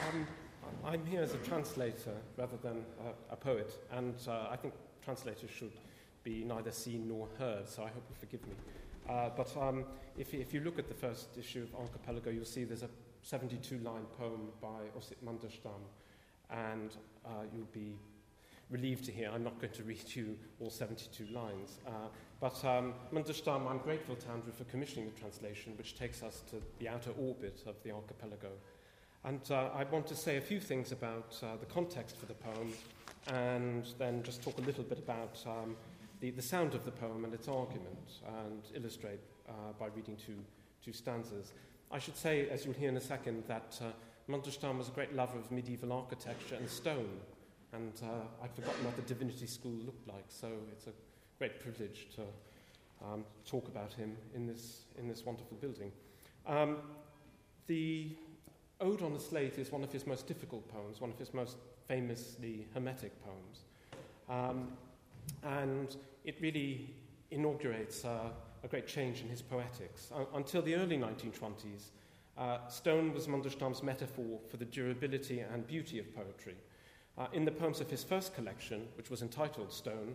Um, I'm here as a translator rather than a, a poet, and uh, I think translators should be neither seen nor heard, so I hope you forgive me. Uh, but um, if, if, you look at the first issue of Archipelago, you'll see there's a 72 line poem by Osip Mandelstam, and uh, you'll be relieved to hear I'm not going to read you all 72 lines. Uh, but um, Mandelstam, I'm grateful to Andrew for commissioning the translation, which takes us to the outer orbit of the archipelago. And uh, I want to say a few things about uh, the context for the poem and then just talk a little bit about um, the, the sound of the poem and its argument and illustrate uh, by reading two, two stanzas. I should say, as you'll hear in a second, that uh, Mandelstam was a great lover of medieval architecture and stone, and uh, I'd forgotten what the Divinity School looked like, so it's a great privilege to um, talk about him in this, in this wonderful building. Um, the Ode on the Slate is one of his most difficult poems, one of his most famously Hermetic poems. Um, and it really inaugurates uh, a great change in his poetics. Uh, until the early 1920s, uh, stone was Mandelstam's metaphor for the durability and beauty of poetry. Uh, in the poems of his first collection, which was entitled Stone,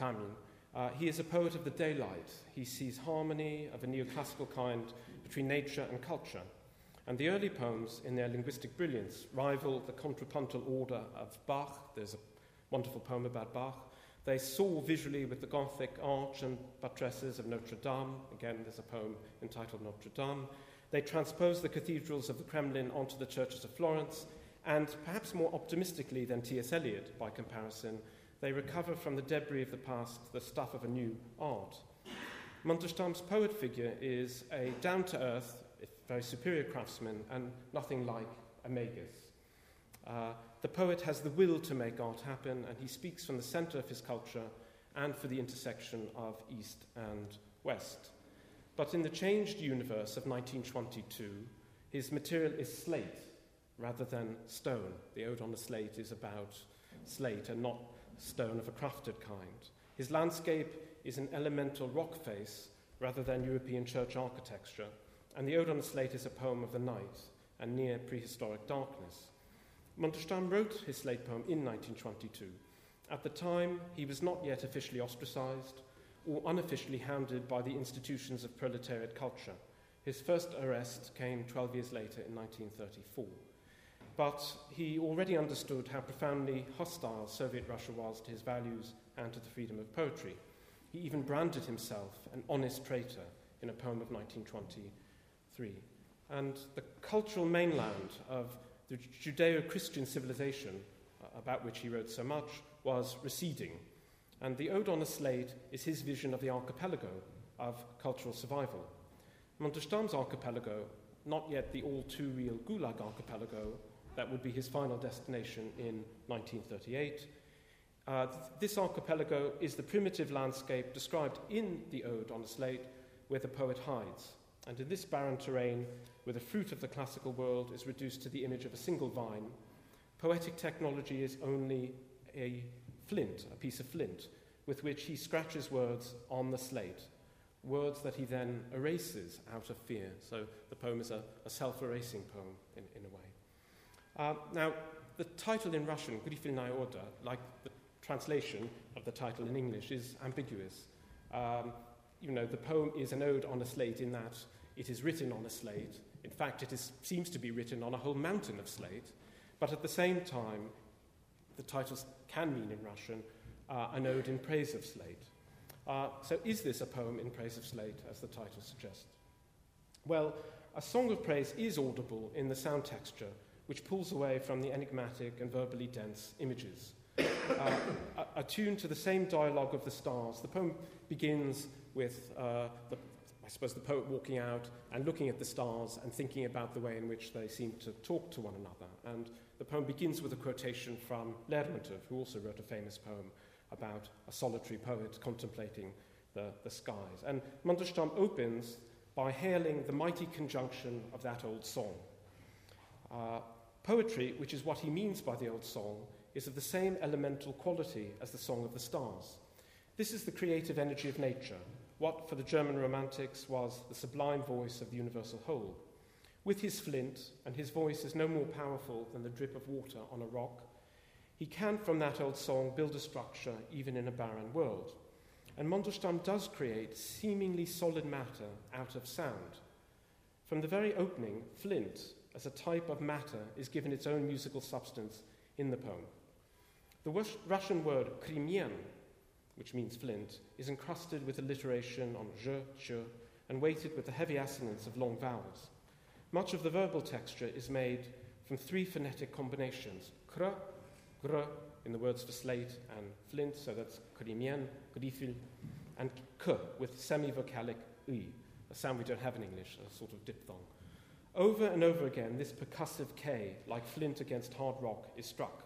Kamin, uh, he is a poet of the daylight. He sees harmony of a neoclassical kind between nature and culture. And the early poems, in their linguistic brilliance, rival the contrapuntal order of Bach. There's a wonderful poem about Bach. They soar visually with the Gothic arch and buttresses of Notre Dame. Again, there's a poem entitled Notre Dame. They transpose the cathedrals of the Kremlin onto the churches of Florence, and perhaps more optimistically than T.S. Eliot by comparison, they recover from the debris of the past the stuff of a new art. Mandelstam's poet figure is a down to earth, very superior craftsman and nothing like a magus. Uh, the poet has the will to make art happen, and he speaks from the center of his culture and for the intersection of East and West. But in the changed universe of 1922, his material is slate rather than stone. The Ode on the Slate is about slate and not stone of a crafted kind. His landscape is an elemental rock face rather than European church architecture and the Ode on the Slate is a poem of the night and near prehistoric darkness. Mandelstam wrote his slate poem in 1922. At the time, he was not yet officially ostracized or unofficially hounded by the institutions of proletariat culture. His first arrest came 12 years later in 1934. But he already understood how profoundly hostile Soviet Russia was to his values and to the freedom of poetry. He even branded himself an honest traitor in a poem of 1920 3. And the cultural mainland of the Judeo Christian civilization, uh, about which he wrote so much, was receding. And the Ode on a Slate is his vision of the archipelago of cultural survival. Mandelstam's archipelago, not yet the all too real Gulag archipelago, that would be his final destination in 1938. Uh, th- this archipelago is the primitive landscape described in the Ode on a Slate where the poet hides. And in this barren terrain, where the fruit of the classical world is reduced to the image of a single vine, poetic technology is only a flint, a piece of flint, with which he scratches words on the slate, words that he then erases out of fear. So the poem is a, a self erasing poem in, in a way. Uh, now, the title in Russian, Griffelnaya Oda, like the translation of the title in English, is ambiguous. Um, you know, the poem is an ode on a slate in that it is written on a slate. In fact, it is, seems to be written on a whole mountain of slate. But at the same time, the titles can mean in Russian uh, an ode in praise of slate. Uh, so, is this a poem in praise of slate, as the title suggests? Well, a song of praise is audible in the sound texture, which pulls away from the enigmatic and verbally dense images. Uh, attuned to the same dialogue of the stars, the poem begins with uh, the I suppose, the poet walking out and looking at the stars and thinking about the way in which they seem to talk to one another. And the poem begins with a quotation from Lermontov, who also wrote a famous poem about a solitary poet contemplating the, the skies. And Mandelstam opens by hailing the mighty conjunction of that old song. Uh, poetry, which is what he means by the old song, is of the same elemental quality as the song of the stars. This is the creative energy of nature, what for the German Romantics was the sublime voice of the universal whole. With his flint, and his voice is no more powerful than the drip of water on a rock, he can, from that old song, build a structure even in a barren world. And Mandelstam does create seemingly solid matter out of sound. From the very opening, flint, as a type of matter, is given its own musical substance in the poem. The Russian word Kremien, which means flint, is encrusted with alliteration on je, je, and weighted with the heavy assonance of long vowels. Much of the verbal texture is made from three phonetic combinations kr, gr in the words for slate and flint, so that's kremien, grifil, and k with semivocalic i, a sound we don't have in English, a sort of diphthong. Over and over again, this percussive K, like flint against hard rock, is struck.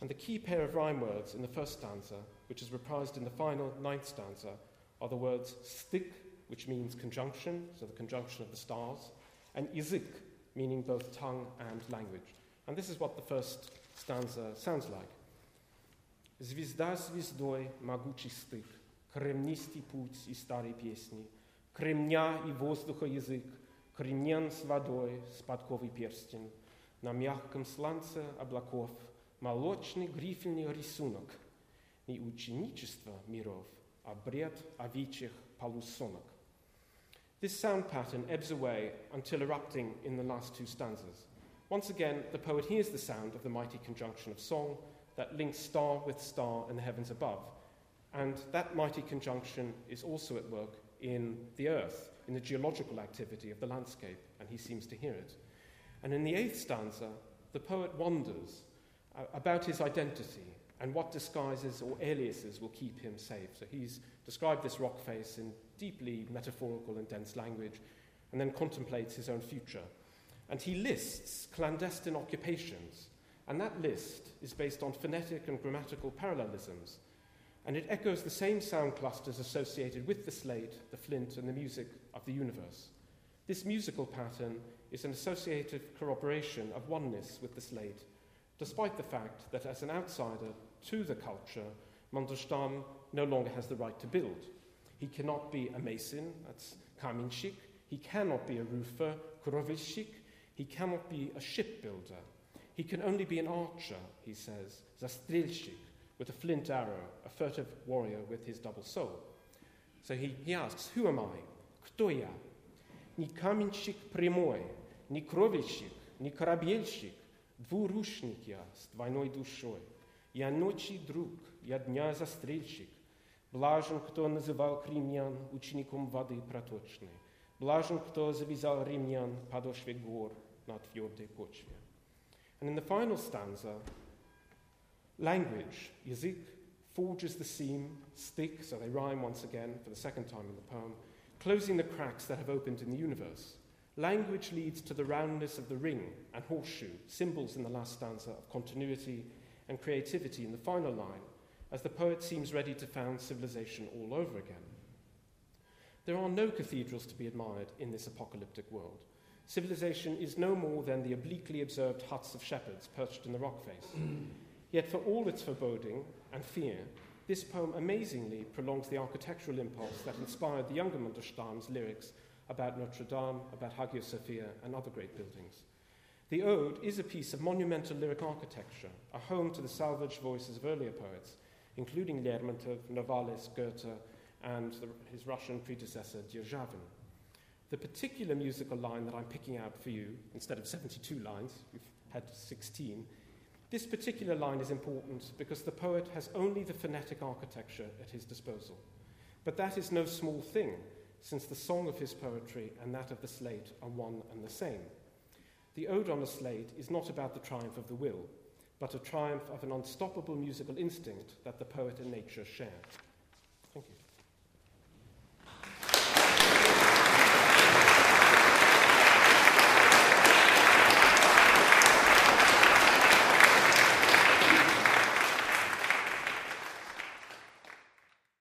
And the key pair of rhyme words in the first stanza, which is reprised in the final ninth stanza, are the words stick, which means conjunction, so the conjunction of the stars, and izik, meaning both tongue and language. And this is what the first stanza sounds like. Звезда звездой могучий стык, кремнистый путь и старой песни, кремня и воздуха язык, кремнен с водой, с подковой перстень, на мягком сланце облаков, молочный грифельный рисунок, не ученичество миров, а бред овечьих полусонок. This sound pattern ebbs away until erupting in the last two stanzas. Once again, the poet hears the sound of the mighty conjunction of song that links star with star in the heavens above. And that mighty conjunction is also at work in the earth, in the geological activity of the landscape, and he seems to hear it. And in the eighth stanza, the poet wonders about his identity and what disguises or aliases will keep him safe. So he's described this rock face in deeply metaphorical and dense language, and then contemplates his own future. And he lists clandestine occupations, and that list is based on phonetic and grammatical parallelisms. And it echoes the same sound clusters associated with the slate, the flint, and the music of the universe. This musical pattern is an associative corroboration of oneness with the slate, despite the fact that as an outsider to the culture, Mandelstam no longer has the right to build. He cannot be a mason, that's Kaminschik. He cannot be a roofer, Kurovischik. He cannot be a shipbuilder. He can only be an archer, he says, Zastrilschik, with a flint arrow, a furtive warrior with his double soul. So he, he asks, Who am I? Kto ya? Ni kaminchik primoy, ni krovichik, ni karabielchik, двурушник я с двойной душой. Я ночи друг, я дня застрельщик, Блажен, кто называл кремнян учеником воды проточной. Блажен, кто завязал римлян подошве гор на твердой почве. And in the final stanza, language, yazik, forges the seam, stick, so they rhyme once again for the second time in the poem, closing the cracks that have opened in the universe. Language leads to the roundness of the ring and horseshoe, symbols in the last stanza of continuity and creativity in the final line, as the poet seems ready to found civilization all over again. There are no cathedrals to be admired in this apocalyptic world. Civilization is no more than the obliquely observed huts of shepherds perched in the rock face. Yet, for all its foreboding and fear, this poem amazingly prolongs the architectural impulse that inspired the younger Mandelstam's lyrics about Notre Dame, about Hagia Sophia, and other great buildings. The Ode is a piece of monumental lyric architecture, a home to the salvaged voices of earlier poets, including Lermontov, Novalis, Goethe, and the, his Russian predecessor, Derzhavin. The particular musical line that I'm picking out for you, instead of 72 lines, we've had 16, this particular line is important because the poet has only the phonetic architecture at his disposal. But that is no small thing, since the song of his poetry and that of the slate are one and the same. The Ode on the Slate is not about the triumph of the will, but a triumph of an unstoppable musical instinct that the poet and nature share. Thank you.